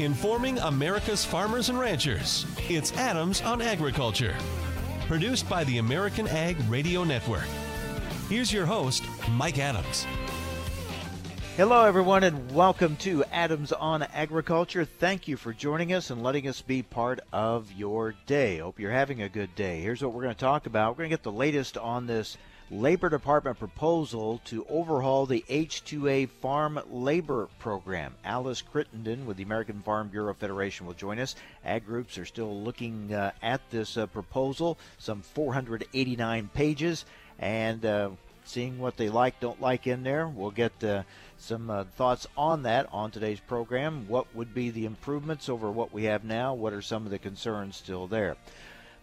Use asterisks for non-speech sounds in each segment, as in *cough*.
informing America's farmers and ranchers. It's Adams on Agriculture. Produced by the American Ag Radio Network. Here's your host, Mike Adams. Hello, everyone, and welcome to Adams on Agriculture. Thank you for joining us and letting us be part of your day. Hope you're having a good day. Here's what we're going to talk about. We're going to get the latest on this Labor Department proposal to overhaul the H2A farm labor program. Alice Crittenden with the American Farm Bureau Federation will join us. Ag groups are still looking uh, at this uh, proposal, some 489 pages, and uh, seeing what they like, don't like in there. We'll get uh, some uh, thoughts on that on today's program. What would be the improvements over what we have now? What are some of the concerns still there?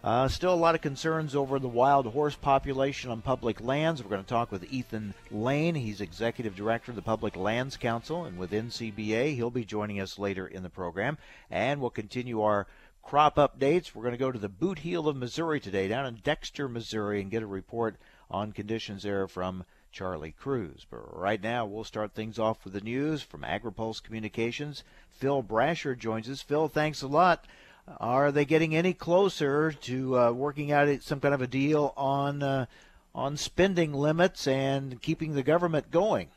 Uh, still a lot of concerns over the wild horse population on public lands. We're going to talk with Ethan Lane. He's executive director of the Public Lands Council and with NCBA. He'll be joining us later in the program. And we'll continue our crop updates. We're going to go to the boot heel of Missouri today, down in Dexter, Missouri, and get a report on conditions there from Charlie Kruse. But right now, we'll start things off with the news from AgriPulse Communications. Phil Brasher joins us. Phil, thanks a lot. Are they getting any closer to uh, working out some kind of a deal on uh, on spending limits and keeping the government going?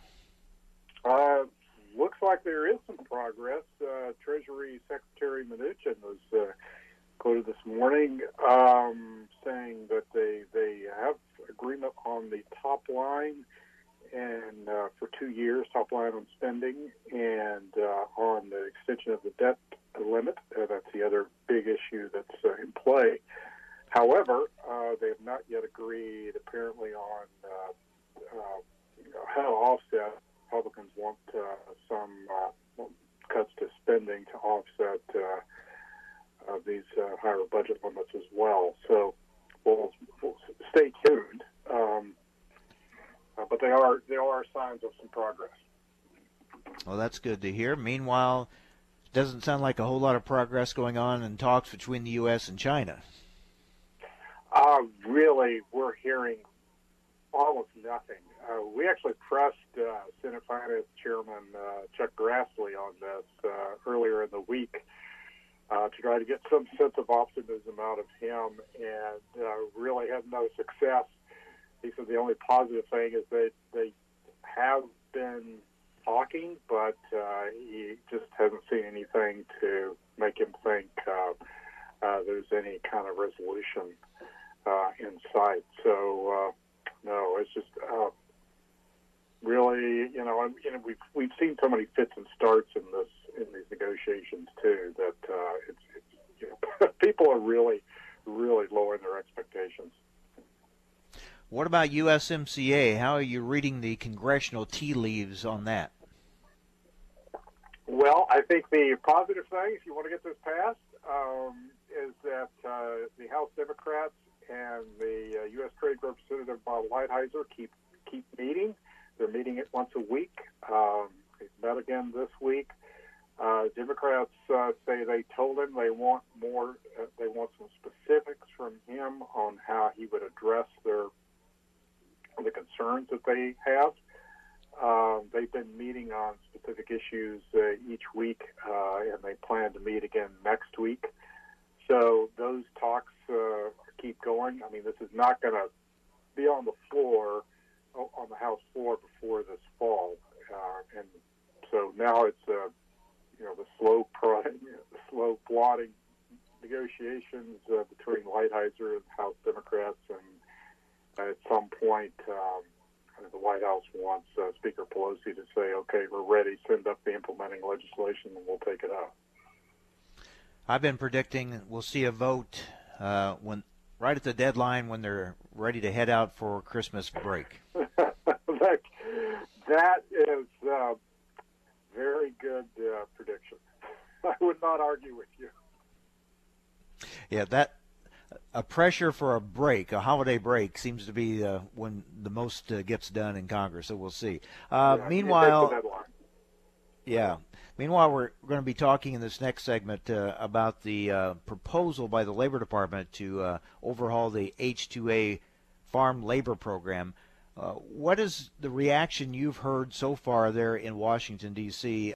Uh, looks like there is some progress. Uh, Treasury Secretary Mnuchin was uh, quoted this morning um, saying that they they have agreement on the top line and uh, for two years, top line on spending, and uh, on the extension of the debt limit. Uh, that's the other big issue that's uh, in play. However, uh, they have not yet agreed, apparently, on how to offset. Republicans want some cuts to spending to offset these higher budget limits as well. So we'll, we'll stay tuned. Um, uh, but there are there are signs of some progress. Well, that's good to hear. Meanwhile, doesn't sound like a whole lot of progress going on in talks between the U.S. and China. Uh, really, we're hearing almost nothing. Uh, we actually pressed uh, Senate Finance Chairman uh, Chuck Grassley on this uh, earlier in the week uh, to try to get some sense of optimism out of him, and uh, really had no success he said the only positive thing is that they have been talking, but uh, he just hasn't seen anything to make him think uh, uh, there's any kind of resolution uh, in sight. So uh, no, it's just uh, really, you know, you know, we've we've seen so many fits and starts in this in these negotiations too that uh, it's, it's you know *laughs* people are really really lowering their expectations. What about USMCA? How are you reading the congressional tea leaves on that? Well, I think the positive thing, if you want to get this passed, um, is that uh, the House Democrats and the uh, U.S. Trade Representative Bob Lighthizer keep keep meeting. They're meeting it once a week. Um, they've met again this week. Uh, Democrats uh, say they told him they want more. Uh, they want some specifics from him on how he would address their the concerns that they have. Um, they've been meeting on specific issues uh, each week, uh, and they plan to meet again next week. So those talks uh, keep going. I mean, this is not going to be on the floor, on the House floor before this fall, uh, and so now it's uh, you know the slow, pro- the *laughs* slow plotting negotiations uh, between Lighthizer and House Democrats and at some point, um, the White House wants uh, Speaker Pelosi to say, "Okay, we're ready. Send up the implementing legislation, and we'll take it up." I've been predicting we'll see a vote uh, when right at the deadline when they're ready to head out for Christmas break. *laughs* that, that is uh, very good uh, prediction. *laughs* I would not argue with you. Yeah, that a pressure for a break, a holiday break, seems to be uh, when the most uh, gets done in Congress. So we'll see. Uh, yeah, meanwhile, yeah. Meanwhile, we're going to be talking in this next segment uh, about the uh, proposal by the Labor Department to uh, overhaul the H2A farm labor program. what is the reaction you've heard so far there in Washington D.C.?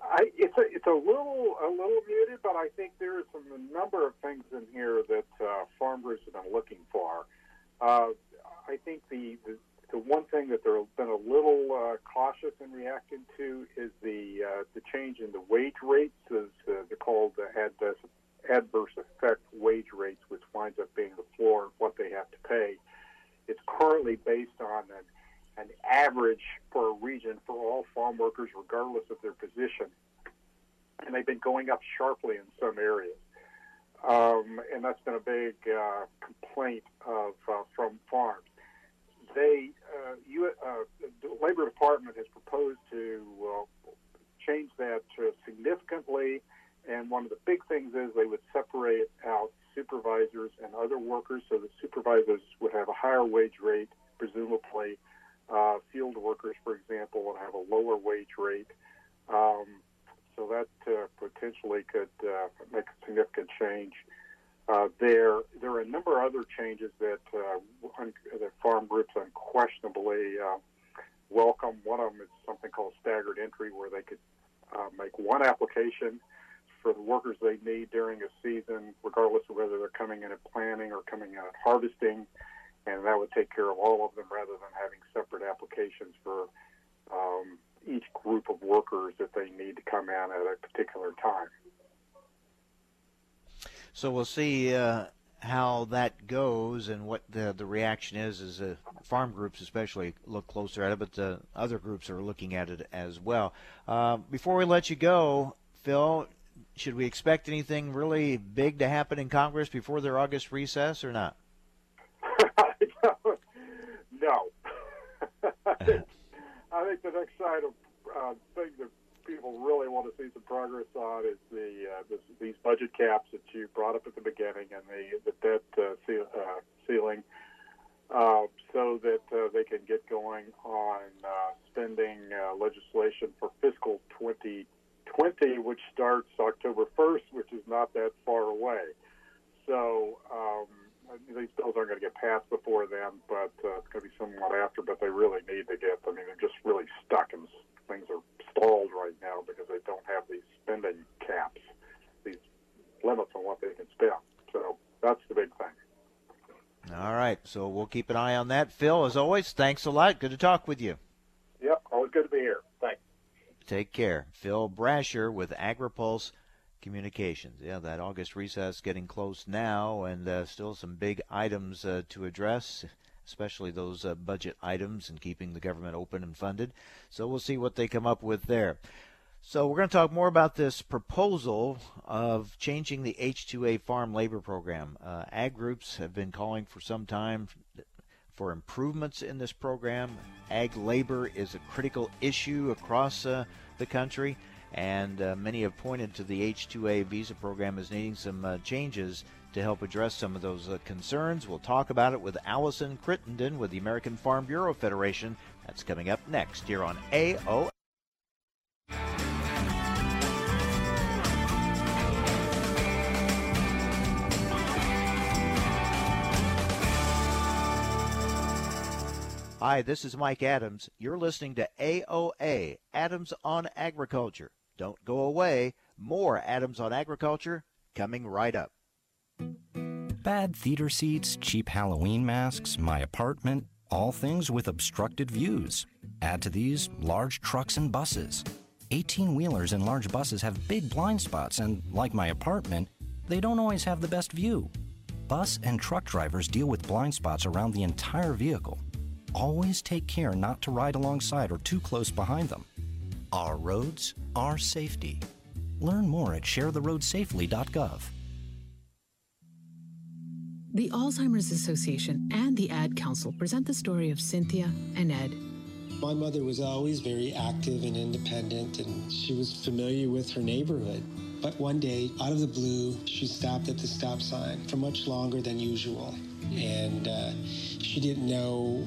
I, it's a it's a little a little muted, but I think there are some a number of things in here that uh, farm groups have been looking for. Uh, I think the, the the one thing that they've been a little uh, cautious in reacting to is the uh, the change in the wage rates, as uh, they're called the adverse adverse effect wage rates, which winds up being the floor of what they have to pay. It's currently based on an an average for a region for all farm workers, regardless of their position. And they've been going up sharply in some areas. Um, and that's been a big uh, complaint of uh, from farms. They, uh, you, uh, the Labor Department has proposed to uh, change that significantly. And one of the big things is they would separate out supervisors and other workers so that supervisors would have a higher wage rate, presumably, uh, field workers, for example, would have a lower wage rate. Um, so that uh, potentially could uh, make a significant change. Uh, there, there are a number of other changes that uh, un- that farm groups unquestionably uh, welcome. One of them is something called staggered entry, where they could uh, make one application for the workers they need during a season, regardless of whether they're coming in at planting or coming in at harvesting and that would take care of all of them rather than having separate applications for um, each group of workers that they need to come in at a particular time. So we'll see uh, how that goes and what the the reaction is. As uh, farm groups, especially, look closer at it, but uh, other groups are looking at it as well. Uh, before we let you go, Phil, should we expect anything really big to happen in Congress before their August recess or not? *laughs* no. *laughs* *laughs* I think the next side of uh, thing that people really want to see some progress on is the uh, this, these budget caps that you brought up at the beginning and the the debt uh, uh, ceiling, uh, so that uh, they can get going on uh, spending uh, legislation for fiscal 2020, which starts October 1st, which is not that far away. So. Um, these bills aren't going to get passed before then, but uh, it's going to be somewhat after. But they really need to get. I mean, they're just really stuck, and things are stalled right now because they don't have these spending caps, these limits on what they can spend. So that's the big thing. All right, so we'll keep an eye on that. Phil, as always, thanks a lot. Good to talk with you. Yep, always good to be here. Thanks. Take care. Phil Brasher with AgriPulse communications. Yeah, that August recess getting close now, and uh, still some big items uh, to address, especially those uh, budget items and keeping the government open and funded. So we'll see what they come up with there. So we're going to talk more about this proposal of changing the H-2A farm labor program. Uh, ag groups have been calling for some time for improvements in this program. Ag labor is a critical issue across uh, the country and uh, many have pointed to the H-2A visa program as needing some uh, changes to help address some of those uh, concerns. We'll talk about it with Allison Crittenden with the American Farm Bureau Federation. That's coming up next here on AO. Hi, this is Mike Adams. You're listening to AOA, Adams on Agriculture. Don't go away. More Adams on Agriculture coming right up. Bad theater seats, cheap Halloween masks, my apartment, all things with obstructed views. Add to these large trucks and buses. 18 wheelers and large buses have big blind spots, and like my apartment, they don't always have the best view. Bus and truck drivers deal with blind spots around the entire vehicle. Always take care not to ride alongside or too close behind them. Our roads, our safety. Learn more at sharetheroadsafely.gov. The Alzheimer's Association and the Ad Council present the story of Cynthia and Ed. My mother was always very active and independent, and she was familiar with her neighborhood. But one day, out of the blue, she stopped at the stop sign for much longer than usual. And uh, she didn't know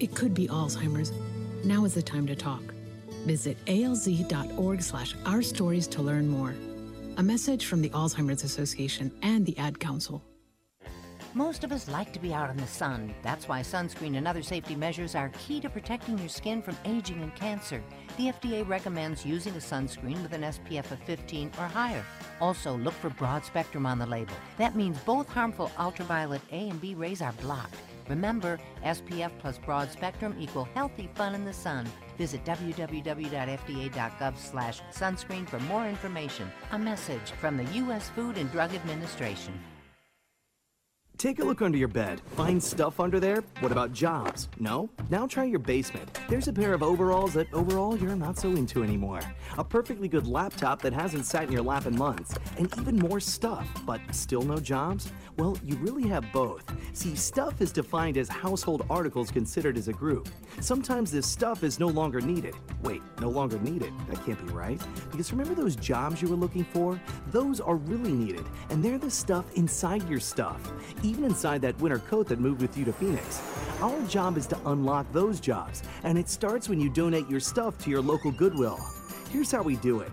it could be Alzheimer's. Now is the time to talk. Visit alz.org slash our stories to learn more. A message from the Alzheimer's Association and the Ad Council. Most of us like to be out in the sun. That's why sunscreen and other safety measures are key to protecting your skin from aging and cancer. The FDA recommends using a sunscreen with an SPF of 15 or higher. Also, look for broad spectrum on the label. That means both harmful ultraviolet A and B rays are blocked. Remember, SPF plus broad spectrum equal healthy fun in the sun. Visit www.fda.gov slash sunscreen for more information. A message from the U.S. Food and Drug Administration. Take a look under your bed. Find stuff under there? What about jobs? No? Now try your basement. There's a pair of overalls that overall you're not so into anymore. A perfectly good laptop that hasn't sat in your lap in months. And even more stuff, but still no jobs? Well, you really have both. See, stuff is defined as household articles considered as a group. Sometimes this stuff is no longer needed. Wait, no longer needed? That can't be right. Because remember those jobs you were looking for? Those are really needed, and they're the stuff inside your stuff even inside that winter coat that moved with you to Phoenix. Our job is to unlock those jobs, and it starts when you donate your stuff to your local Goodwill. Here's how we do it.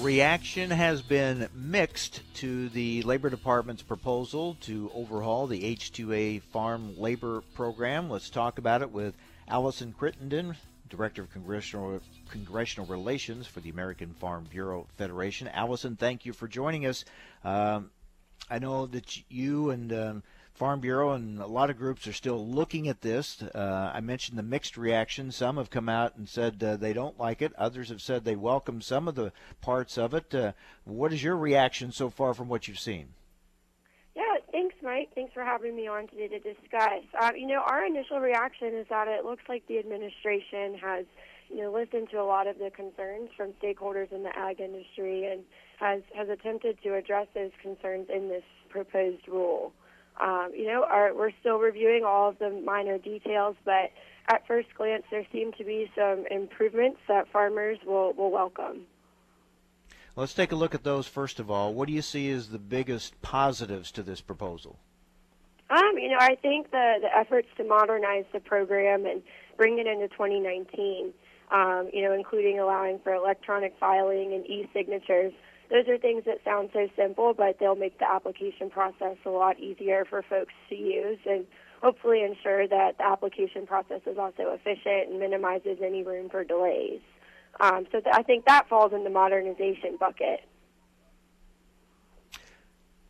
reaction has been mixed to the Labor Department's proposal to overhaul the H2A farm labor program. Let's talk about it with Allison Crittenden, Director of Congressional Congressional Relations for the American Farm Bureau Federation. Allison, thank you for joining us. Um, I know that you and um, Farm Bureau and a lot of groups are still looking at this. Uh, I mentioned the mixed reaction. Some have come out and said uh, they don't like it. Others have said they welcome some of the parts of it. Uh, what is your reaction so far from what you've seen? Yeah, thanks, Mike. Thanks for having me on today to discuss. Uh, you know, our initial reaction is that it looks like the administration has, you know, listened to a lot of the concerns from stakeholders in the ag industry and has has attempted to address those concerns in this proposed rule. Um, you know, are, we're still reviewing all of the minor details, but at first glance, there seem to be some improvements that farmers will, will welcome. Let's take a look at those first of all. What do you see as the biggest positives to this proposal? Um, you know, I think the, the efforts to modernize the program and bring it into 2019, um, you know, including allowing for electronic filing and e-signatures, those are things that sound so simple, but they'll make the application process a lot easier for folks to use and hopefully ensure that the application process is also efficient and minimizes any room for delays. Um, so th- I think that falls in the modernization bucket.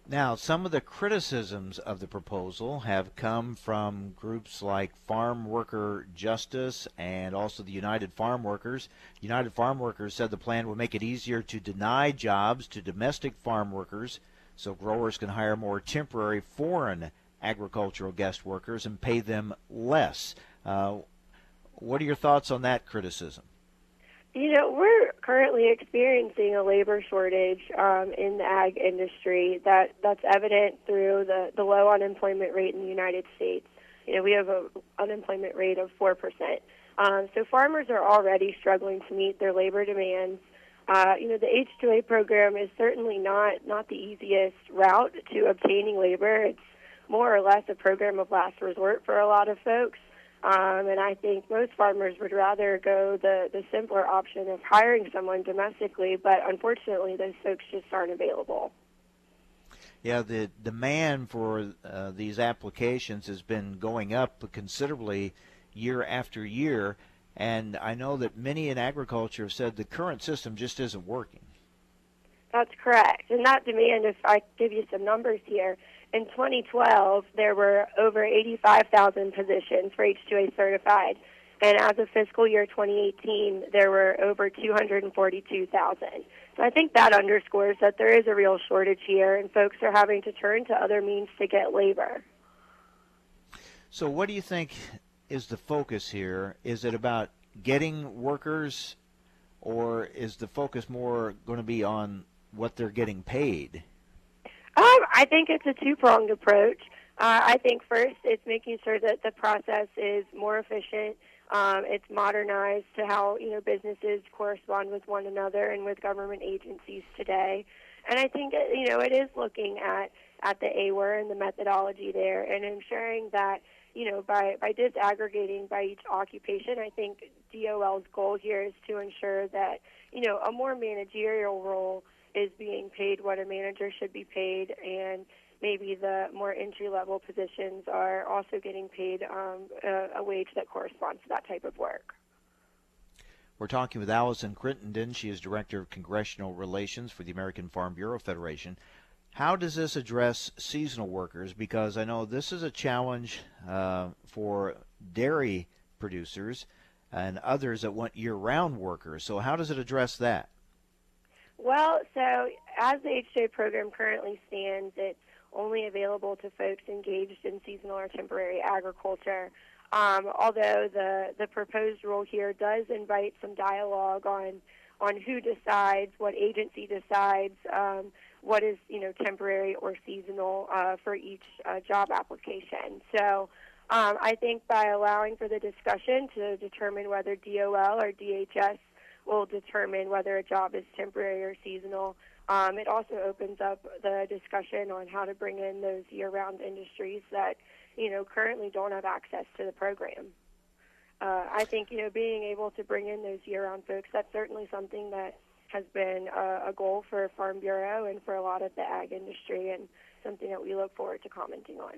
Now, some of the criticisms of the proposal have come from groups like Farm Worker Justice and also the United Farm Workers. United Farm Workers said the plan would make it easier to deny jobs to domestic farm workers so growers can hire more temporary foreign agricultural guest workers and pay them less. Uh, what are your thoughts on that criticism? You know, we're currently experiencing a labor shortage um, in the ag industry that that's evident through the the low unemployment rate in the United States. You know, we have an unemployment rate of four percent. Um, so farmers are already struggling to meet their labor demands. Uh, you know, the H2A program is certainly not not the easiest route to obtaining labor. It's more or less a program of last resort for a lot of folks. Um, and I think most farmers would rather go the, the simpler option of hiring someone domestically, but unfortunately, those folks just aren't available. Yeah, the demand for uh, these applications has been going up considerably year after year, and I know that many in agriculture have said the current system just isn't working. That's correct. And that demand, if I give you some numbers here, in 2012 there were over 85,000 positions for H2A certified, and as of fiscal year 2018 there were over 242,000. So I think that underscores that there is a real shortage here, and folks are having to turn to other means to get labor. So, what do you think is the focus here? Is it about getting workers, or is the focus more going to be on what they're getting paid? Um, I think it's a two pronged approach. Uh, I think first it's making sure that the process is more efficient. Um, it's modernized to how you know businesses correspond with one another and with government agencies today. And I think you know it is looking at at the AWR and the methodology there and ensuring that you know, by, by disaggregating by each occupation, I think DOL's goal here is to ensure that, you know, a more managerial role is being paid what a manager should be paid, and maybe the more entry level positions are also getting paid um, a, a wage that corresponds to that type of work. We're talking with Allison Crittenden. She is Director of Congressional Relations for the American Farm Bureau Federation. How does this address seasonal workers? Because I know this is a challenge uh, for dairy producers and others that want year-round workers. So how does it address that? Well, so as the H2A program currently stands, it's only available to folks engaged in seasonal or temporary agriculture. Um, although the, the proposed rule here does invite some dialogue on on who decides, what agency decides, um, what is you know temporary or seasonal uh, for each uh, job application. So um, I think by allowing for the discussion to determine whether DOL or DHS will determine whether a job is temporary or seasonal. Um, it also opens up the discussion on how to bring in those year-round industries that you know currently don't have access to the program. Uh, I think you know being able to bring in those year-round folks that's certainly something that has been a, a goal for Farm Bureau and for a lot of the ag industry, and something that we look forward to commenting on.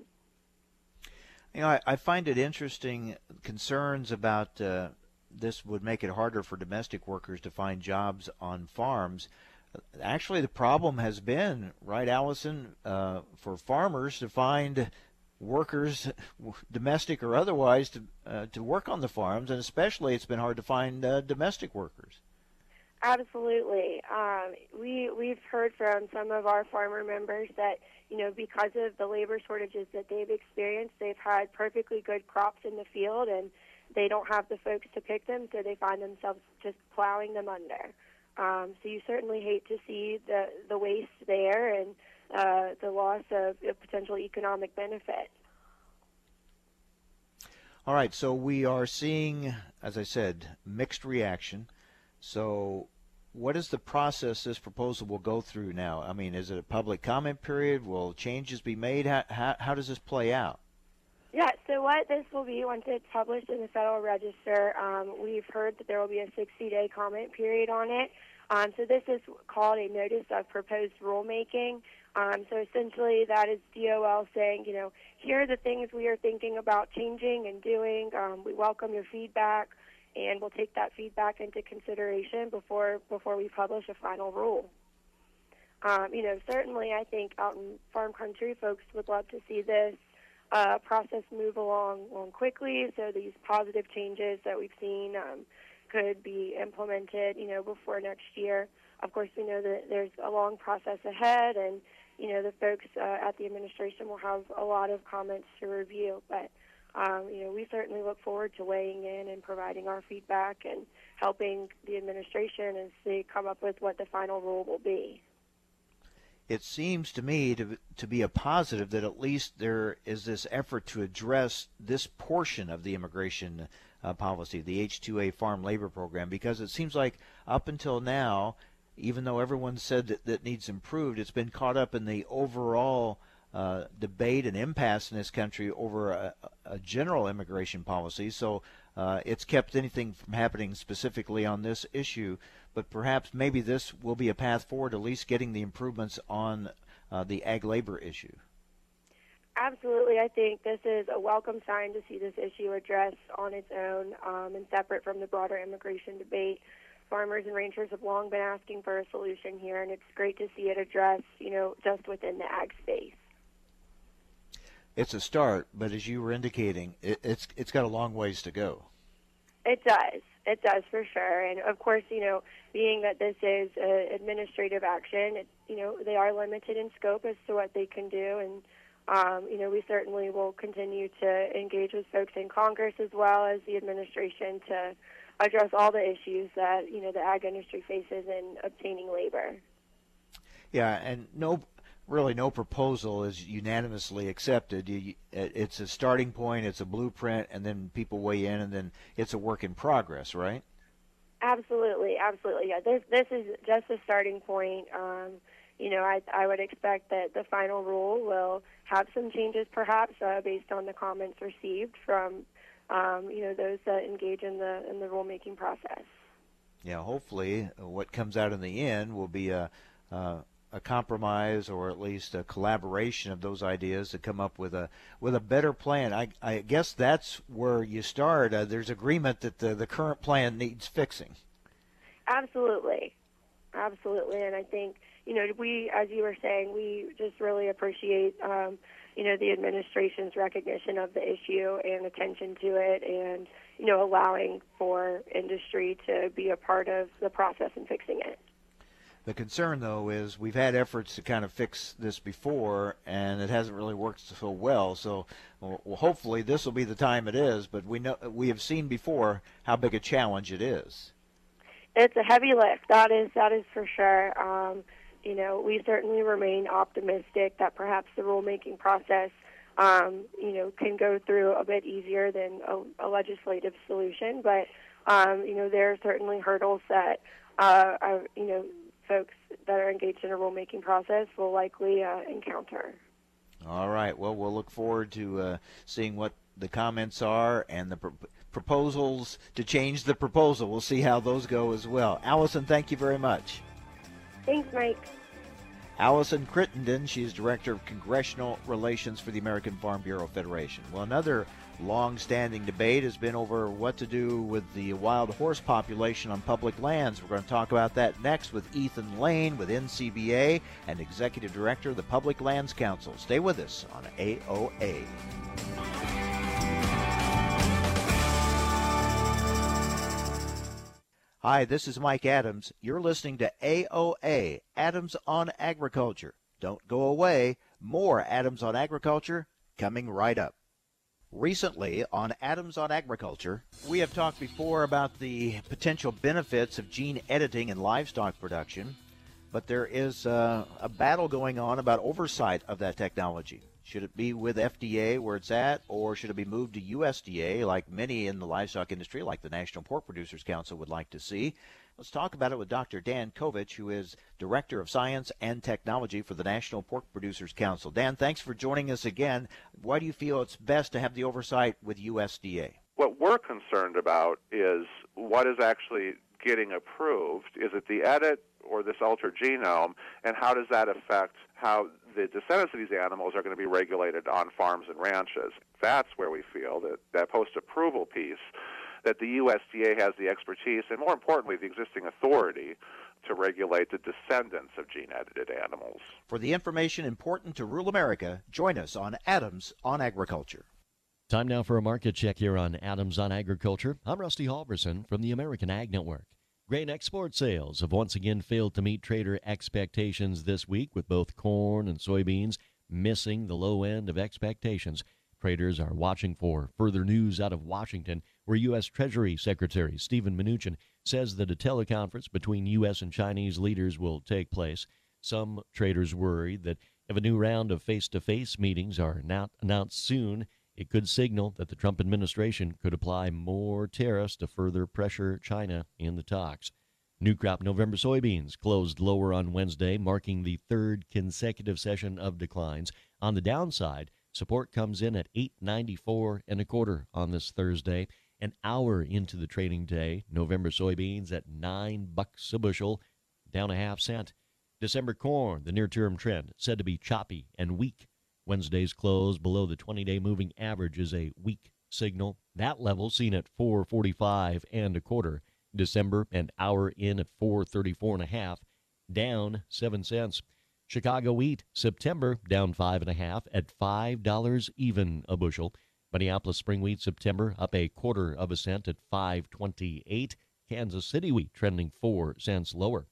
You know, I, I find it interesting concerns about uh, this would make it harder for domestic workers to find jobs on farms. Actually, the problem has been, right, Allison, uh, for farmers to find workers, *laughs* domestic or otherwise, to uh, to work on the farms, and especially it's been hard to find uh, domestic workers. Absolutely. Um, we we've heard from some of our farmer members that you know because of the labor shortages that they've experienced, they've had perfectly good crops in the field, and they don't have the folks to pick them, so they find themselves just plowing them under. Um, so you certainly hate to see the the waste there and uh, the loss of potential economic benefit. All right, so we are seeing, as I said, mixed reaction. So, what is the process this proposal will go through now? I mean, is it a public comment period? Will changes be made? How, how, how does this play out? Yeah, so what this will be once it's published in the Federal Register, um, we've heard that there will be a 60 day comment period on it. Um, so this is called a notice of proposed rulemaking. Um, so essentially, that is DOL saying, you know, here are the things we are thinking about changing and doing. Um, we welcome your feedback and we'll take that feedback into consideration before before we publish a final rule. Um, you know, certainly, I think out in farm country, folks would love to see this uh, process move along, along quickly. So these positive changes that we've seen um, could be implemented, you know, before next year. Of course, we know that there's a long process ahead, and you know the folks uh, at the administration will have a lot of comments to review, but um, you know, we certainly look forward to weighing in and providing our feedback and helping the administration as they come up with what the final rule will be. It seems to me to to be a positive that at least there is this effort to address this portion of the immigration uh, policy, the H2A farm labor program, because it seems like up until now, even though everyone said that that needs improved, it's been caught up in the overall uh, debate and impasse in this country over a, a general immigration policy. So uh, it's kept anything from happening specifically on this issue. But perhaps maybe this will be a path forward, at least getting the improvements on uh, the ag labor issue. Absolutely. I think this is a welcome sign to see this issue addressed on its own um, and separate from the broader immigration debate. farmers and ranchers have long been asking for a solution here, and it's great to see it addressed, you know, just within the ag space. It's a start, but as you were indicating, it, it's it's got a long ways to go. It does. It does for sure. And of course, you know, being that this is an administrative action, it, you know, they are limited in scope as to what they can do. And, um, you know, we certainly will continue to engage with folks in Congress as well as the administration to address all the issues that, you know, the ag industry faces in obtaining labor. Yeah, and no really no proposal is unanimously accepted. You, it's a starting point, it's a blueprint, and then people weigh in, and then it's a work in progress, right? Absolutely, absolutely. Yeah, this this is just a starting point. Um, you know, I I would expect that the final rule will have some changes, perhaps uh, based on the comments received from um, you know those that engage in the in the rulemaking process. Yeah, hopefully, what comes out in the end will be a. Uh, a compromise or at least a collaboration of those ideas to come up with a with a better plan. I, I guess that's where you start. Uh, there's agreement that the, the current plan needs fixing. Absolutely, absolutely, and I think you know we, as you were saying, we just really appreciate um, you know the administration's recognition of the issue and attention to it, and you know allowing for industry to be a part of the process and fixing it. The concern, though, is we've had efforts to kind of fix this before, and it hasn't really worked so well. So, well, hopefully, this will be the time it is. But we know we have seen before how big a challenge it is. It's a heavy lift. That is that is for sure. Um, you know, we certainly remain optimistic that perhaps the rulemaking process, um, you know, can go through a bit easier than a, a legislative solution. But um, you know, there are certainly hurdles that uh, are, you know folks that are engaged in a rulemaking process will likely uh, encounter. All right. Well, we'll look forward to uh, seeing what the comments are and the proposals to change the proposal. We'll see how those go as well. Allison, thank you very much. Thanks, Mike. Allison Crittenden, she is Director of Congressional Relations for the American Farm Bureau Federation. Well, another long-standing debate has been over what to do with the wild horse population on public lands. We're going to talk about that next with Ethan Lane with NCBA and Executive Director of the Public Lands Council. Stay with us on AOA. Hi, this is Mike Adams. You're listening to AOA, Adams on Agriculture. Don't go away. More Adams on Agriculture coming right up. Recently on Adams on Agriculture, we have talked before about the potential benefits of gene editing in livestock production, but there is uh, a battle going on about oversight of that technology. Should it be with FDA where it's at, or should it be moved to USDA like many in the livestock industry, like the National Pork Producers Council would like to see? Let's talk about it with Dr. Dan Kovich, who is Director of Science and Technology for the National Pork Producers Council. Dan, thanks for joining us again. Why do you feel it's best to have the oversight with USDA? What we're concerned about is what is actually getting approved. Is it the edit or this altered genome, and how does that affect how the descendants of these animals are going to be regulated on farms and ranches? That's where we feel that that post-approval piece that the USDA has the expertise and, more importantly, the existing authority to regulate the descendants of gene edited animals. For the information important to rural America, join us on Adams on Agriculture. Time now for a market check here on Adams on Agriculture. I'm Rusty Halverson from the American Ag Network. Grain export sales have once again failed to meet trader expectations this week, with both corn and soybeans missing the low end of expectations. Traders are watching for further news out of Washington where U.S. Treasury Secretary Steven Mnuchin says that a teleconference between U.S. and Chinese leaders will take place. Some traders worry that if a new round of face to face meetings are not announced soon, it could signal that the Trump administration could apply more tariffs to further pressure China in the talks. New crop November soybeans closed lower on Wednesday, marking the third consecutive session of declines. On the downside, support comes in at 894 and a quarter on this Thursday. An hour into the trading day, November soybeans at 9 bucks a bushel, down a half cent. December corn, the near-term trend, said to be choppy and weak. Wednesday's close below the 20-day moving average is a weak signal. That level seen at 445 and a quarter. December an hour in at 434 and a half, down 7 cents. Chicago wheat, September down five and a half at five dollars even a bushel. Minneapolis spring wheat September up a quarter of a cent at 528. Kansas City wheat trending 4 cents lower.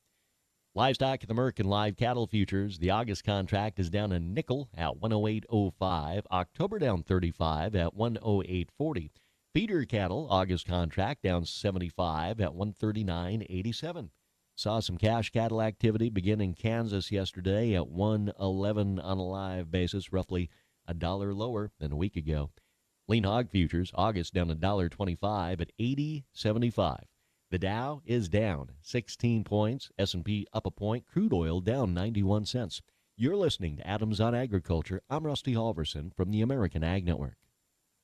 Livestock at the American live cattle futures, the August contract is down a nickel at 108.05. October down 35 at 108.40. Feeder cattle August contract down 75 at 139.87. Saw some cash cattle activity begin in Kansas yesterday at 111 on a live basis, roughly a dollar lower than a week ago. Lean hog futures, August down a dollar twenty-five at 80.75. The Dow is down 16 points, S&P up a point, crude oil down 91 cents. You're listening to Adams on Agriculture. I'm Rusty Halverson from the American Ag Network.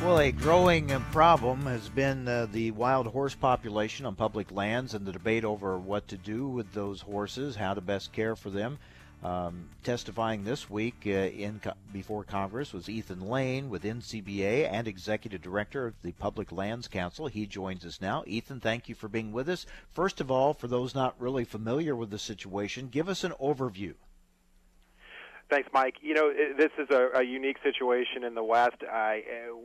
Well, a growing problem has been uh, the wild horse population on public lands and the debate over what to do with those horses, how to best care for them. Um, testifying this week uh, in before Congress was Ethan Lane with NCBA and Executive Director of the Public Lands Council. He joins us now. Ethan, thank you for being with us. First of all, for those not really familiar with the situation, give us an overview. Thanks, Mike. You know, this is a, a unique situation in the West. I, uh,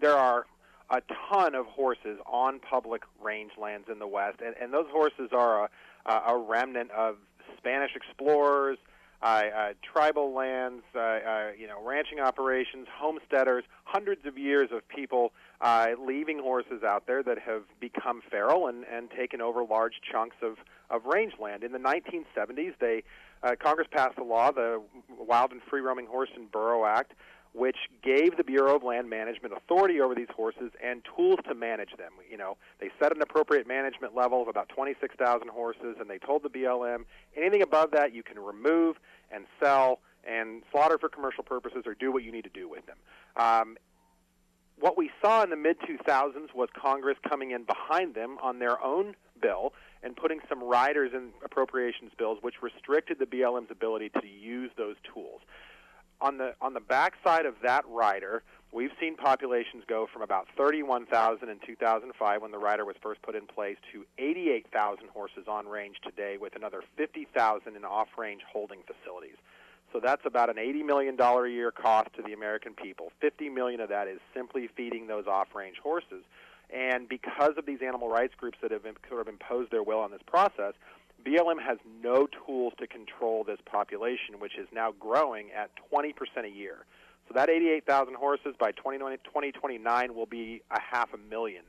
there are a ton of horses on public range lands in the West, and, and those horses are a, a remnant of Spanish explorers, uh, uh, tribal lands, uh, uh, you know, ranching operations, homesteaders, hundreds of years of people uh, leaving horses out there that have become feral and, and taken over large chunks of, of rangeland. In the 1970s, they uh, Congress passed a law, the Wild and Free Roaming Horse and Burro Act, which gave the Bureau of Land Management authority over these horses and tools to manage them. You know, they set an appropriate management level of about 26,000 horses, and they told the BLM anything above that you can remove and sell and slaughter for commercial purposes or do what you need to do with them. Um, what we saw in the mid 2000s was Congress coming in behind them on their own bill and putting some riders in appropriations bills which restricted the BLM's ability to use those tools on the on the backside of that rider, we've seen populations go from about 31,000 in 2005 when the rider was first put in place to 88,000 horses on range today, with another 50,000 in off-range holding facilities. So that's about an 80 million dollar a year cost to the American people. 50 million of that is simply feeding those off-range horses. And because of these animal rights groups that have sort of imposed their will on this process, BLM has no tools to control this population, which is now growing at 20% a year. So that 88,000 horses by 2029 will be a half a million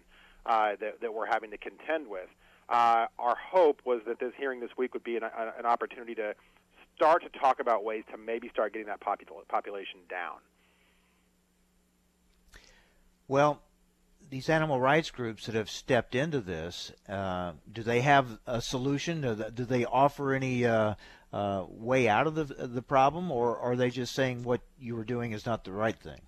uh, that, that, we're having to contend with. Uh, our hope was that this hearing this week would be an, an, opportunity to start to talk about ways to maybe start getting that population down. Well, these animal rights groups that have stepped into this, uh, do they have a solution? Do they offer any uh, uh, way out of the the problem, or are they just saying what you were doing is not the right thing?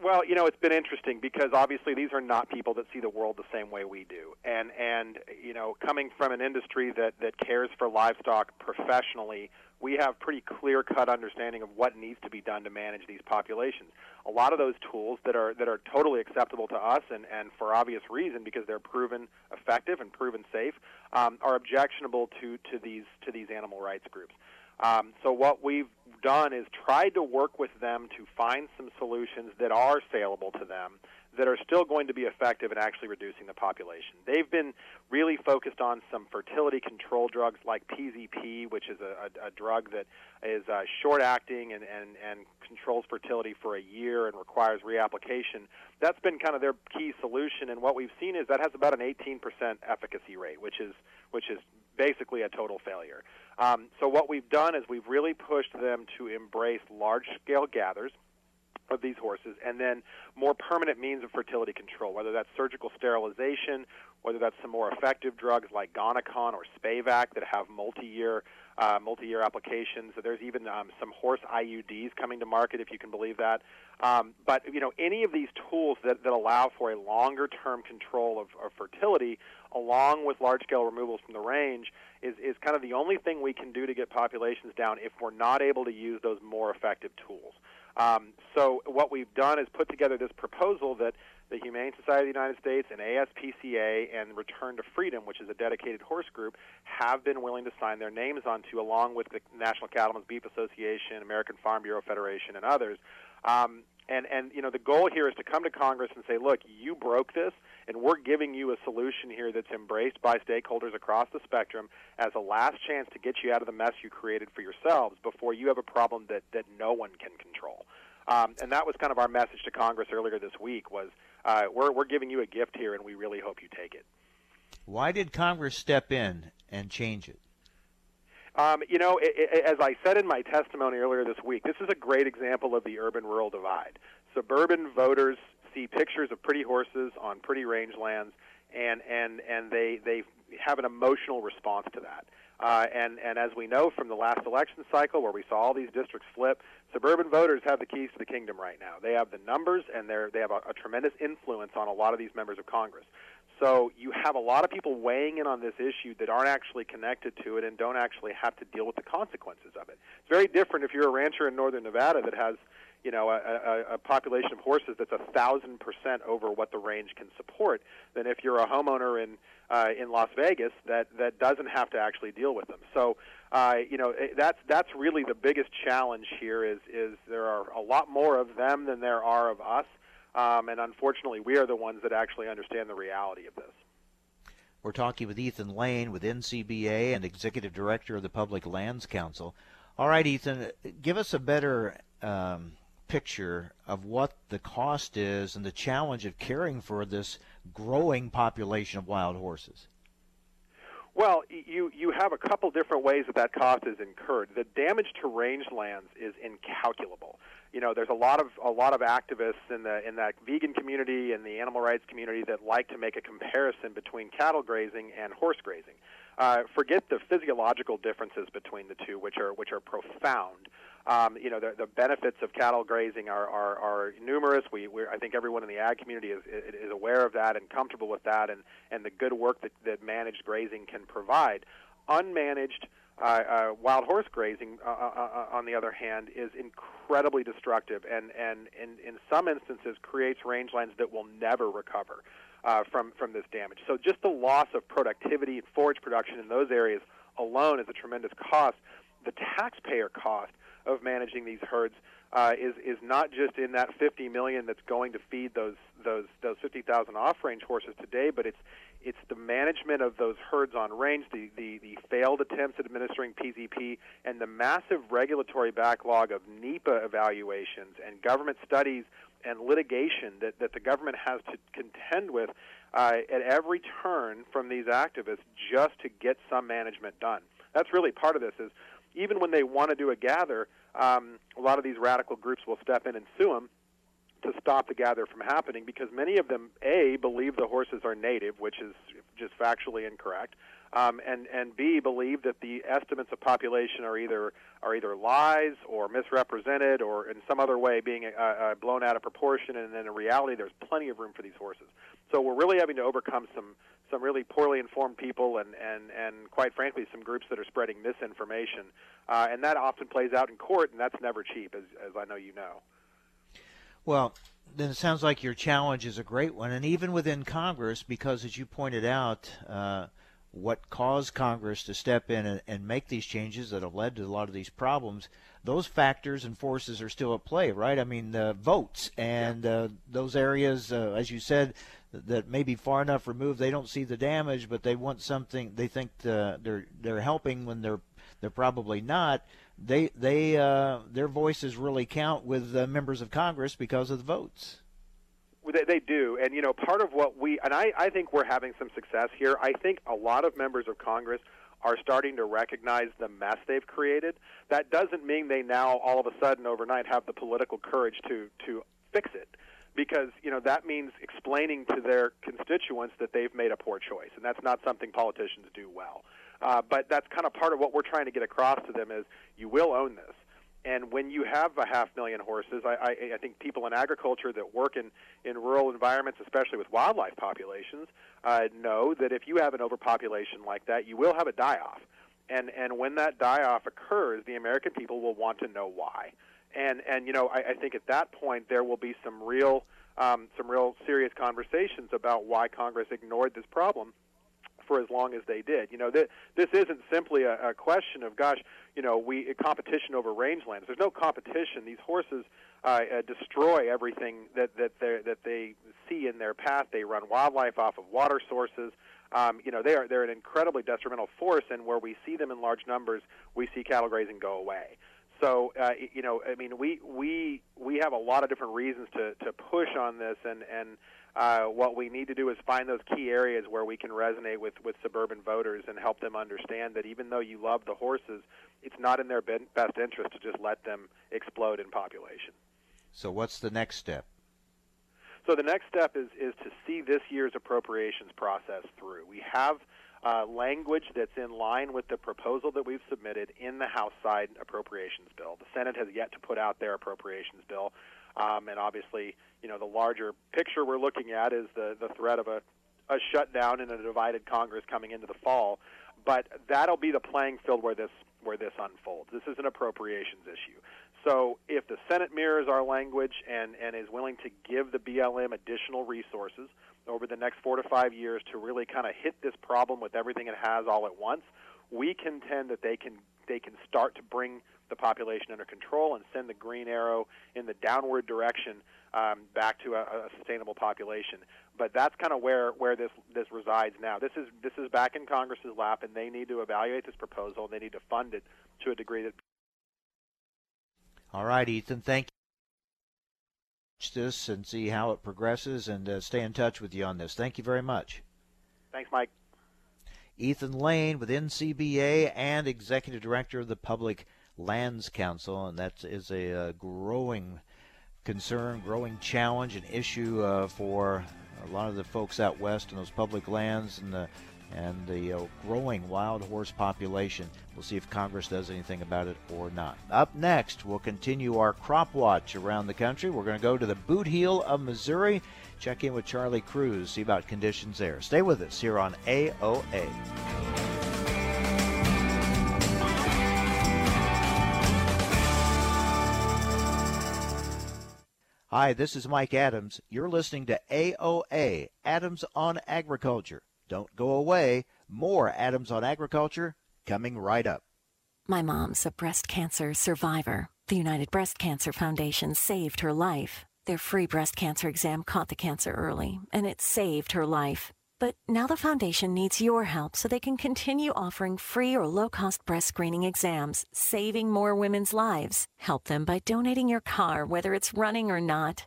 Well, you know, it's been interesting because obviously these are not people that see the world the same way we do, and and you know, coming from an industry that that cares for livestock professionally we have pretty clear cut understanding of what needs to be done to manage these populations. A lot of those tools that are that are totally acceptable to us and, and for obvious reason because they're proven effective and proven safe um, are objectionable to, to these to these animal rights groups. Um, so what we've done is tried to work with them to find some solutions that are saleable to them that are still going to be effective in actually reducing the population. They've been really focused on some fertility control drugs like PZP, which is a, a, a drug that is uh, short acting and, and, and controls fertility for a year and requires reapplication. That's been kind of their key solution, and what we've seen is that has about an 18% efficacy rate, which is which is basically a total failure. Um, so what we've done is we've really pushed them to embrace large-scale gathers of these horses, and then more permanent means of fertility control, whether that's surgical sterilization, whether that's some more effective drugs like Gonacon or Spayvac that have multi-year uh, multi-year applications. There's even um, some horse IUDs coming to market, if you can believe that. Um, but you know, any of these tools that, that allow for a longer-term control of, of fertility, along with large-scale removals from the range, is, is kind of the only thing we can do to get populations down if we're not able to use those more effective tools. Um, so what we've done is put together this proposal that the Humane Society of the United States and ASPCA and Return to Freedom, which is a dedicated horse group, have been willing to sign their names onto, along with the National Cattlemen's Beef Association, American Farm Bureau Federation, and others. Um, and and you know the goal here is to come to Congress and say, look, you broke this, and we're giving you a solution here that's embraced by stakeholders across the spectrum as a last chance to get you out of the mess you created for yourselves before you have a problem that that no one can control. Um, and that was kind of our message to Congress earlier this week was uh, we're, we're giving you a gift here, and we really hope you take it. Why did Congress step in and change it? Um, you know, it, it, as I said in my testimony earlier this week, this is a great example of the urban-rural divide. Suburban voters see pictures of pretty horses on pretty rangelands, and and and they they have an emotional response to that. Uh, and, and as we know from the last election cycle, where we saw all these districts flip, suburban voters have the keys to the kingdom right now. They have the numbers, and they're, they have a, a tremendous influence on a lot of these members of Congress. So you have a lot of people weighing in on this issue that aren't actually connected to it and don't actually have to deal with the consequences of it. It's very different if you're a rancher in northern Nevada that has you know, a, a, a population of horses that's a thousand percent over what the range can support than if you're a homeowner in uh, in Las Vegas that that doesn't have to actually deal with them. So, uh, you know, that's that's really the biggest challenge here. Is is there are a lot more of them than there are of us, um, and unfortunately, we are the ones that actually understand the reality of this. We're talking with Ethan Lane with NCBA and Executive Director of the Public Lands Council. All right, Ethan, give us a better um, picture of what the cost is and the challenge of caring for this growing population of wild horses? Well, you you have a couple different ways that that cost is incurred. The damage to rangelands is incalculable. You know, there's a lot of a lot of activists in the in that vegan community and the animal rights community that like to make a comparison between cattle grazing and horse grazing. Uh, forget the physiological differences between the two, which are which are profound. Um, you know, the, the benefits of cattle grazing are, are, are numerous. We, we, I think everyone in the ag community is, is aware of that and comfortable with that and, and the good work that, that managed grazing can provide. Unmanaged uh, uh, wild horse grazing, uh, uh, uh, on the other hand, is incredibly destructive and, and in, in some instances creates rangelands that will never recover uh, from, from this damage. So just the loss of productivity and forage production in those areas alone is a tremendous cost. The taxpayer cost of managing these herds uh, is is not just in that 50 million that's going to feed those those those 50,000 off-range horses today, but it's it's the management of those herds on range, the, the, the failed attempts at administering PZP, and the massive regulatory backlog of NEPA evaluations and government studies and litigation that, that the government has to contend with uh, at every turn from these activists just to get some management done. That's really part of this is even when they want to do a gather, um, a lot of these radical groups will step in and sue them to stop the gather from happening because many of them, A, believe the horses are native, which is just factually incorrect. Um, and and B believe that the estimates of population are either are either lies or misrepresented or in some other way being uh, uh, blown out of proportion, and then in reality there's plenty of room for these horses. So we're really having to overcome some some really poorly informed people and and and quite frankly some groups that are spreading misinformation, uh, and that often plays out in court, and that's never cheap, as as I know you know. Well, then it sounds like your challenge is a great one, and even within Congress, because as you pointed out. Uh, what caused Congress to step in and, and, make these changes that have led to a lot of these problems, those factors and forces are still at play, right? I mean, uh, votes and yeah. uh, those areas, uh, as you said, that may be far enough removed, they don't see the damage, but they want something. They think the, they're they're helping when they're they're probably not. They they uh, their voices really count with members of Congress because of the votes. They, they do, and you know, part of what we and I, I think we're having some success here. I think a lot of members of Congress are starting to recognize the mess they've created. That doesn't mean they now all of a sudden overnight have the political courage to to fix it because you know that means explaining to their constituents that they've made a poor choice and that's not something politicians do well uh, but that's kind of part of what we're trying to get across to them is you will own this and when you have a half million horses, I, I, I think people in agriculture that work in, in rural environments, especially with wildlife populations, uh, know that if you have an overpopulation like that, you will have a die off. And, and when that die off occurs, the American people will want to know why. And, and you know, I, I think at that point there will be some real, um, some real serious conversations about why Congress ignored this problem for as long as they did. You know, th- this isn't simply a, a question of, gosh, you know, we competition over rangelands. There's no competition. These horses uh, uh, destroy everything that that they that they see in their path. They run wildlife off of water sources. Um, you know, they are they're an incredibly detrimental force, and where we see them in large numbers, we see cattle grazing go away. So, uh, you know, I mean, we we we have a lot of different reasons to to push on this, and and uh, what we need to do is find those key areas where we can resonate with, with suburban voters and help them understand that even though you love the horses, it's not in their best interest to just let them explode in population. So, what's the next step? So, the next step is, is to see this year's appropriations process through. We have uh, language that's in line with the proposal that we've submitted in the House side appropriations bill. The Senate has yet to put out their appropriations bill. Um, and obviously, you know, the larger picture we're looking at is the, the threat of a, a shutdown and a divided Congress coming into the fall. But that'll be the playing field where this where this unfolds. This is an appropriations issue. So if the Senate mirrors our language and, and is willing to give the BLM additional resources over the next four to five years to really kind of hit this problem with everything it has all at once, we contend that they can they can start to bring the population under control and send the green arrow in the downward direction um, back to a, a sustainable population. But that's kind of where, where this this resides now. This is this is back in Congress's lap, and they need to evaluate this proposal. and They need to fund it to a degree that. All right, Ethan. Thank you. Watch This and see how it progresses, and uh, stay in touch with you on this. Thank you very much. Thanks, Mike. Ethan Lane with NCBA and Executive Director of the Public Lands Council, and that is a, a uh, growing concern, growing challenge, an issue uh, for a lot of the folks out west in those public lands and the and the uh, growing wild horse population. We'll see if Congress does anything about it or not. Up next, we'll continue our crop watch around the country. We're going to go to the boot heel of Missouri, check in with Charlie Kruse, see about conditions there. Stay with us here on AOA. Hi, this is Mike Adams. You're listening to AOA, Adams on Agriculture. Don't go away. More Adams on Agriculture coming right up. My mom's a breast cancer survivor. The United Breast Cancer Foundation saved her life. Their free breast cancer exam caught the cancer early, and it saved her life. But now the foundation needs your help so they can continue offering free or low cost breast screening exams, saving more women's lives. Help them by donating your car, whether it's running or not.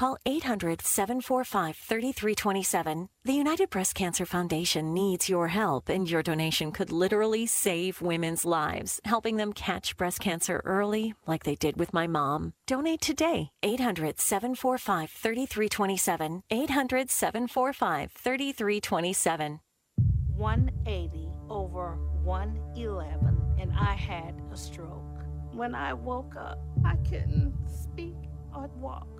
Call 800 745 3327. The United Breast Cancer Foundation needs your help, and your donation could literally save women's lives, helping them catch breast cancer early, like they did with my mom. Donate today. 800 745 3327. 800 745 3327. 180 over 111, and I had a stroke. When I woke up, I couldn't speak or walk.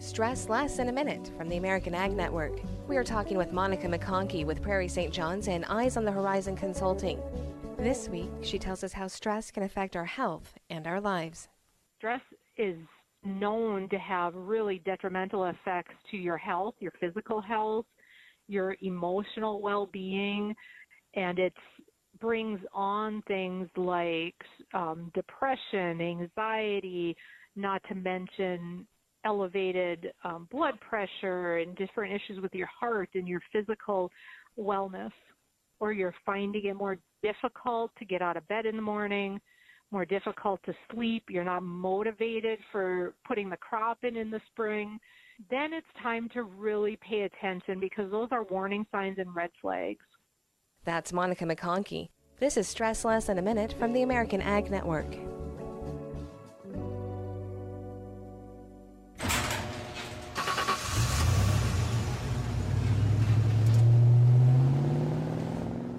Stress Less in a Minute from the American Ag Network. We are talking with Monica McConkey with Prairie St. John's and Eyes on the Horizon Consulting. This week, she tells us how stress can affect our health and our lives. Stress is known to have really detrimental effects to your health, your physical health, your emotional well being, and it brings on things like um, depression, anxiety, not to mention elevated um, blood pressure and different issues with your heart and your physical wellness, or you're finding it more difficult to get out of bed in the morning, more difficult to sleep, you're not motivated for putting the crop in in the spring, then it's time to really pay attention because those are warning signs and red flags. That's Monica McConkey. This is Stress Less in a Minute from the American Ag Network.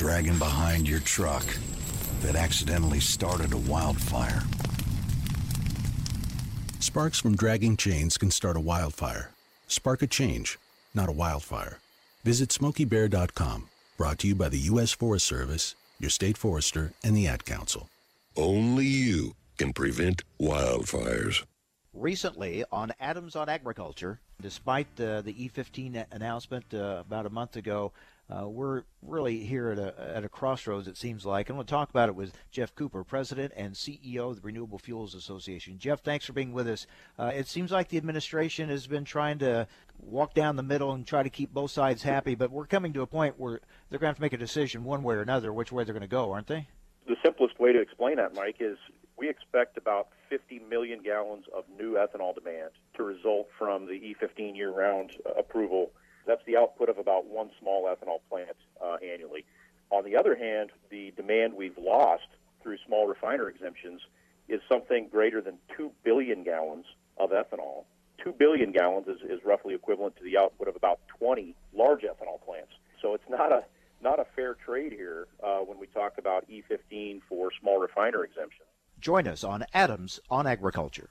dragging behind your truck that accidentally started a wildfire. Sparks from dragging chains can start a wildfire. Spark a change, not a wildfire. Visit smokeybear.com. Brought to you by the U.S. Forest Service, your state forester, and the Ad Council. Only you can prevent wildfires. Recently on Adams on Agriculture, despite uh, the E15 announcement uh, about a month ago, uh, we're really here at a, at a crossroads, it seems like. And we'll talk about it with Jeff Cooper, President and CEO of the Renewable Fuels Association. Jeff, thanks for being with us. Uh, it seems like the administration has been trying to walk down the middle and try to keep both sides happy, but we're coming to a point where they're going to have to make a decision one way or another which way they're going to go, aren't they? The simplest way to explain that, Mike, is we expect about 50 million gallons of new ethanol demand to result from the E15 year round approval that's the output of about one small ethanol plant uh, annually. On the other hand, the demand we've lost through small refiner exemptions is something greater than 2 billion gallons of ethanol. 2 billion gallons is, is roughly equivalent to the output of about 20 large ethanol plants. So it's not a not a fair trade here uh, when we talk about E15 for small refiner exemption. Join us on Adams on Agriculture.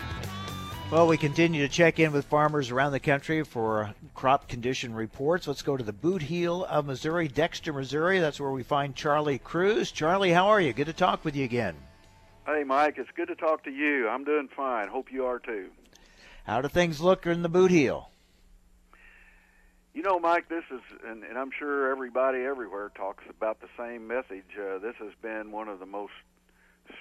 Well, we continue to check in with farmers around the country for crop condition reports. Let's go to the boot heel of Missouri, Dexter, Missouri. That's where we find Charlie Kruse. Charlie, how are you? Good to talk with you again. Hey, Mike, it's good to talk to you. I'm doing fine. Hope you are too. How do things look in the boot heel? You know, Mike, this is, and, and I'm sure everybody everywhere talks about the same message. Uh, this has been one of the most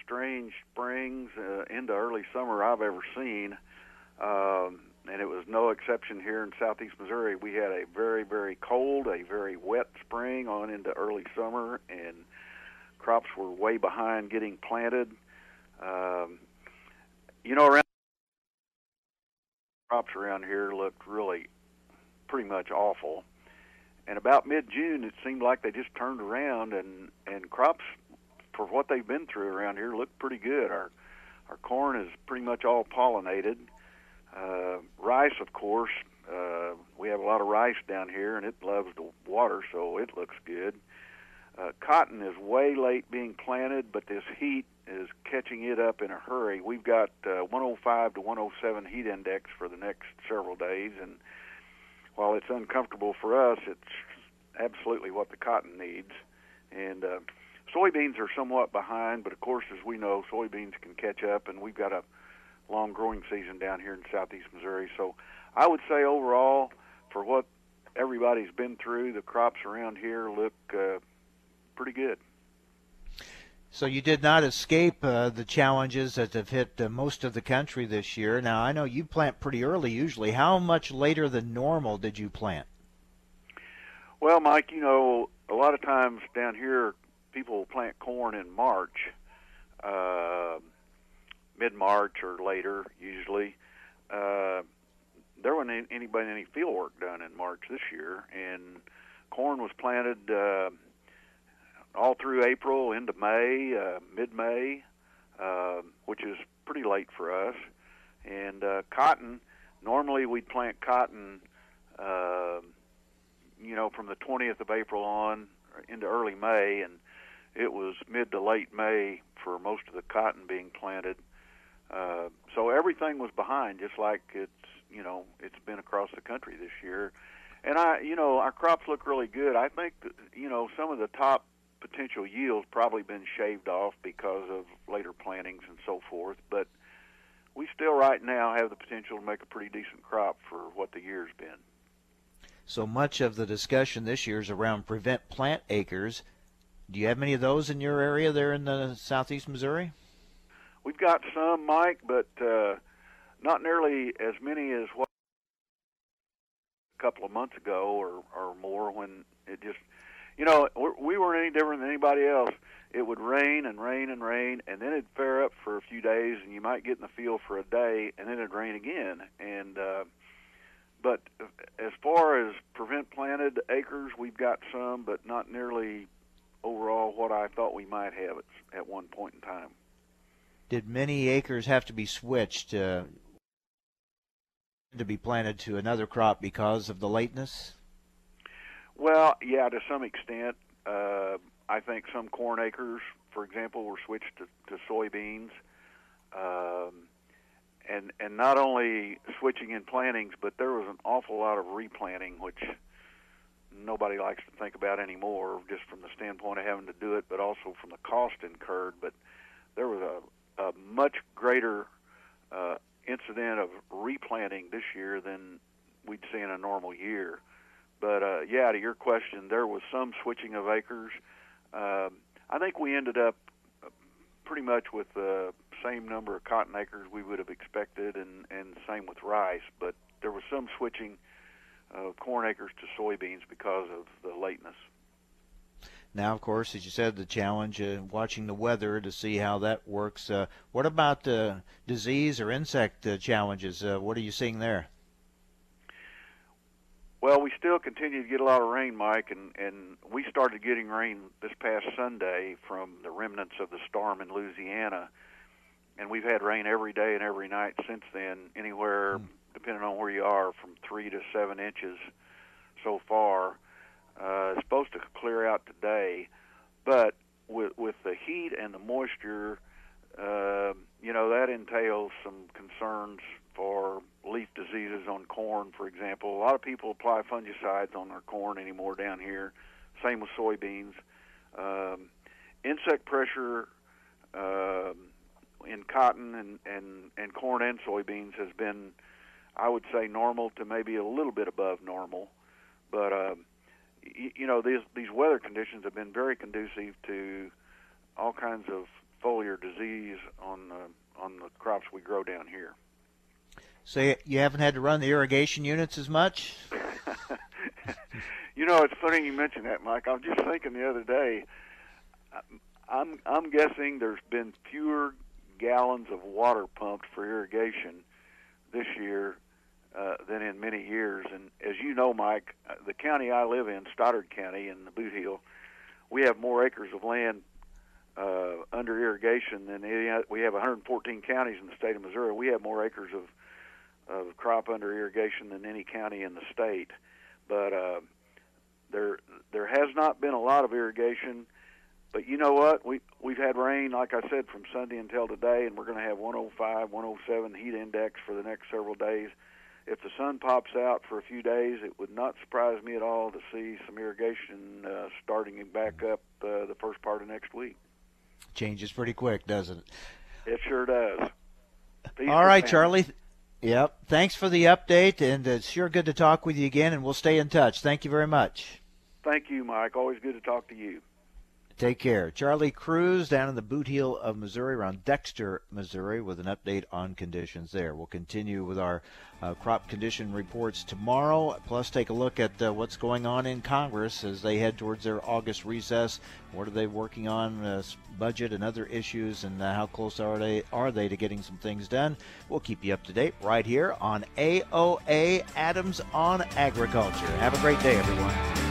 strange springs uh, into early summer I've ever seen. Um, and it was no exception here in southeast Missouri. We had a very, very cold, a very wet spring on into early summer, and crops were way behind getting planted. Um, you know, around crops around here looked really pretty much awful. And about mid-June, it seemed like they just turned around, and and crops, for what they've been through around here, look pretty good. Our our corn is pretty much all pollinated. Uh, rice, of course, uh, we have a lot of rice down here, and it loves the water, so it looks good. Uh, cotton is way late being planted, but this heat is catching it up in a hurry. We've got uh, 105 to 107 heat index for the next several days, and while it's uncomfortable for us, it's absolutely what the cotton needs. And uh, soybeans are somewhat behind, but of course, as we know, soybeans can catch up, and we've got a long growing season down here in southeast Missouri. So I would say overall, for what everybody's been through, the crops around here look uh, pretty good. So you did not escape uh, the challenges that have hit uh, most of the country this year. Now I know you plant pretty early usually. How much later than normal did you plant? Well, Mike, you know, a lot of times down here people plant corn in March. Uh, mid March or later, usually. Uh, there wasn't anybody any field work done in March this year, and corn was planted uh, all through April into May, uh, mid May, uh, which is pretty late for us. And uh, cotton, normally we'd plant cotton, uh, you know, from the 20th of April on into early May, and it was mid to late May for most of the cotton being planted. Uh, so everything was behind, just like it's you know it's been across the country this year. And I, you know, our crops look really good. I think that, you know some of the top potential yields probably been shaved off because of later plantings and so forth. But we still right now have the potential to make a pretty decent crop for what the year's been. So much of the discussion this year is around prevent plant acres. Do you have many of those in your area there in the southeast Missouri? We've got some, Mike, but uh, not nearly as many as what a couple of months ago or or more when it just you know we weren't any different than anybody else. It would rain and rain and rain and then it'd fair up for a few days and you might get in the field for a day and then it'd rain again. And uh but as far as prevent planted acres we've got some but not nearly overall what I thought we might have at, at one point in time did many acres have to be switched uh, to be planted to another crop because of the lateness? Well, yeah, to some extent. Uh, I think some corn acres, for example, were switched to, to soybeans, um, and and not only switching in plantings, but there was an awful lot of replanting, which nobody likes to think about anymore, just from the standpoint of having to do it, but also from the cost incurred. But there was a a much greater uh, incident of replanting this year than we'd see in a normal year. But uh, yeah, to your question, there was some switching of acres. Um, I think we ended up pretty much with the same number of cotton acres we would have expected, and and same with rice. But there was some switching of corn acres to soybeans because of the lateness. Now, of course, as you said, the challenge uh, watching the weather to see how that works. Uh, what about uh, disease or insect uh, challenges? Uh, what are you seeing there? Well, we still continue to get a lot of rain, Mike, and, and we started getting rain this past Sunday from the remnants of the storm in Louisiana. And we've had rain every day and every night since then, anywhere, mm. depending on where you are, from three to seven inches so far uh, it's supposed to clear out today, but with with the heat and the moisture, uh, you know that entails some concerns for leaf diseases on corn, for example. A lot of people apply fungicides on their corn anymore down here. Same with soybeans. Um, insect pressure uh, in cotton and, and, and corn and soybeans has been I would say normal to maybe a little bit above normal. But um, you, know, these these weather conditions have been very conducive to all kinds of foliar disease on the, on the crops we grow down here. So you haven't had to run the irrigation units as much? *laughs* you know, it's funny you mentioned that, Mike. I was just thinking the other day. I'm I'm guessing there's been fewer gallons of water pumped for irrigation this year uh, than in many years. And as you know, Mike, uh, the county I live in, Stoddard County in the Boot Heel, we have more acres of land uh, under irrigation than any, we have 114 counties in the state of Missouri. We have more acres of of crop under irrigation than any county in the state. But uh, there there has not been a lot of irrigation. But you know what? We we've had rain, like I said, from Sunday until today, and we're going to have 105, 107 heat index for the next several days. If the sun pops out for a few days, it would not surprise me at all to see some irrigation uh, starting back up uh, the first part of next week. Changes pretty quick, doesn't it? It sure does. Peace all right, Charlie. Yep. Thanks for the update, and it's sure good to talk with you again, and we'll stay in touch. Thank you very much. Thank you, Mike. Always good to talk to you. Take care. Charlie Kruse down in the boot heel of Missouri, around Dexter, Missouri, with an update on conditions there. We'll continue with our uh, crop condition reports tomorrow, plus take a look at uh, what's going on in Congress as they head towards their August recess. What are they working on, uh, budget and other issues, and uh, how close are they are they to getting some things done? We'll keep you up to date right here on AOA Adams on Agriculture. Have a great day, everyone.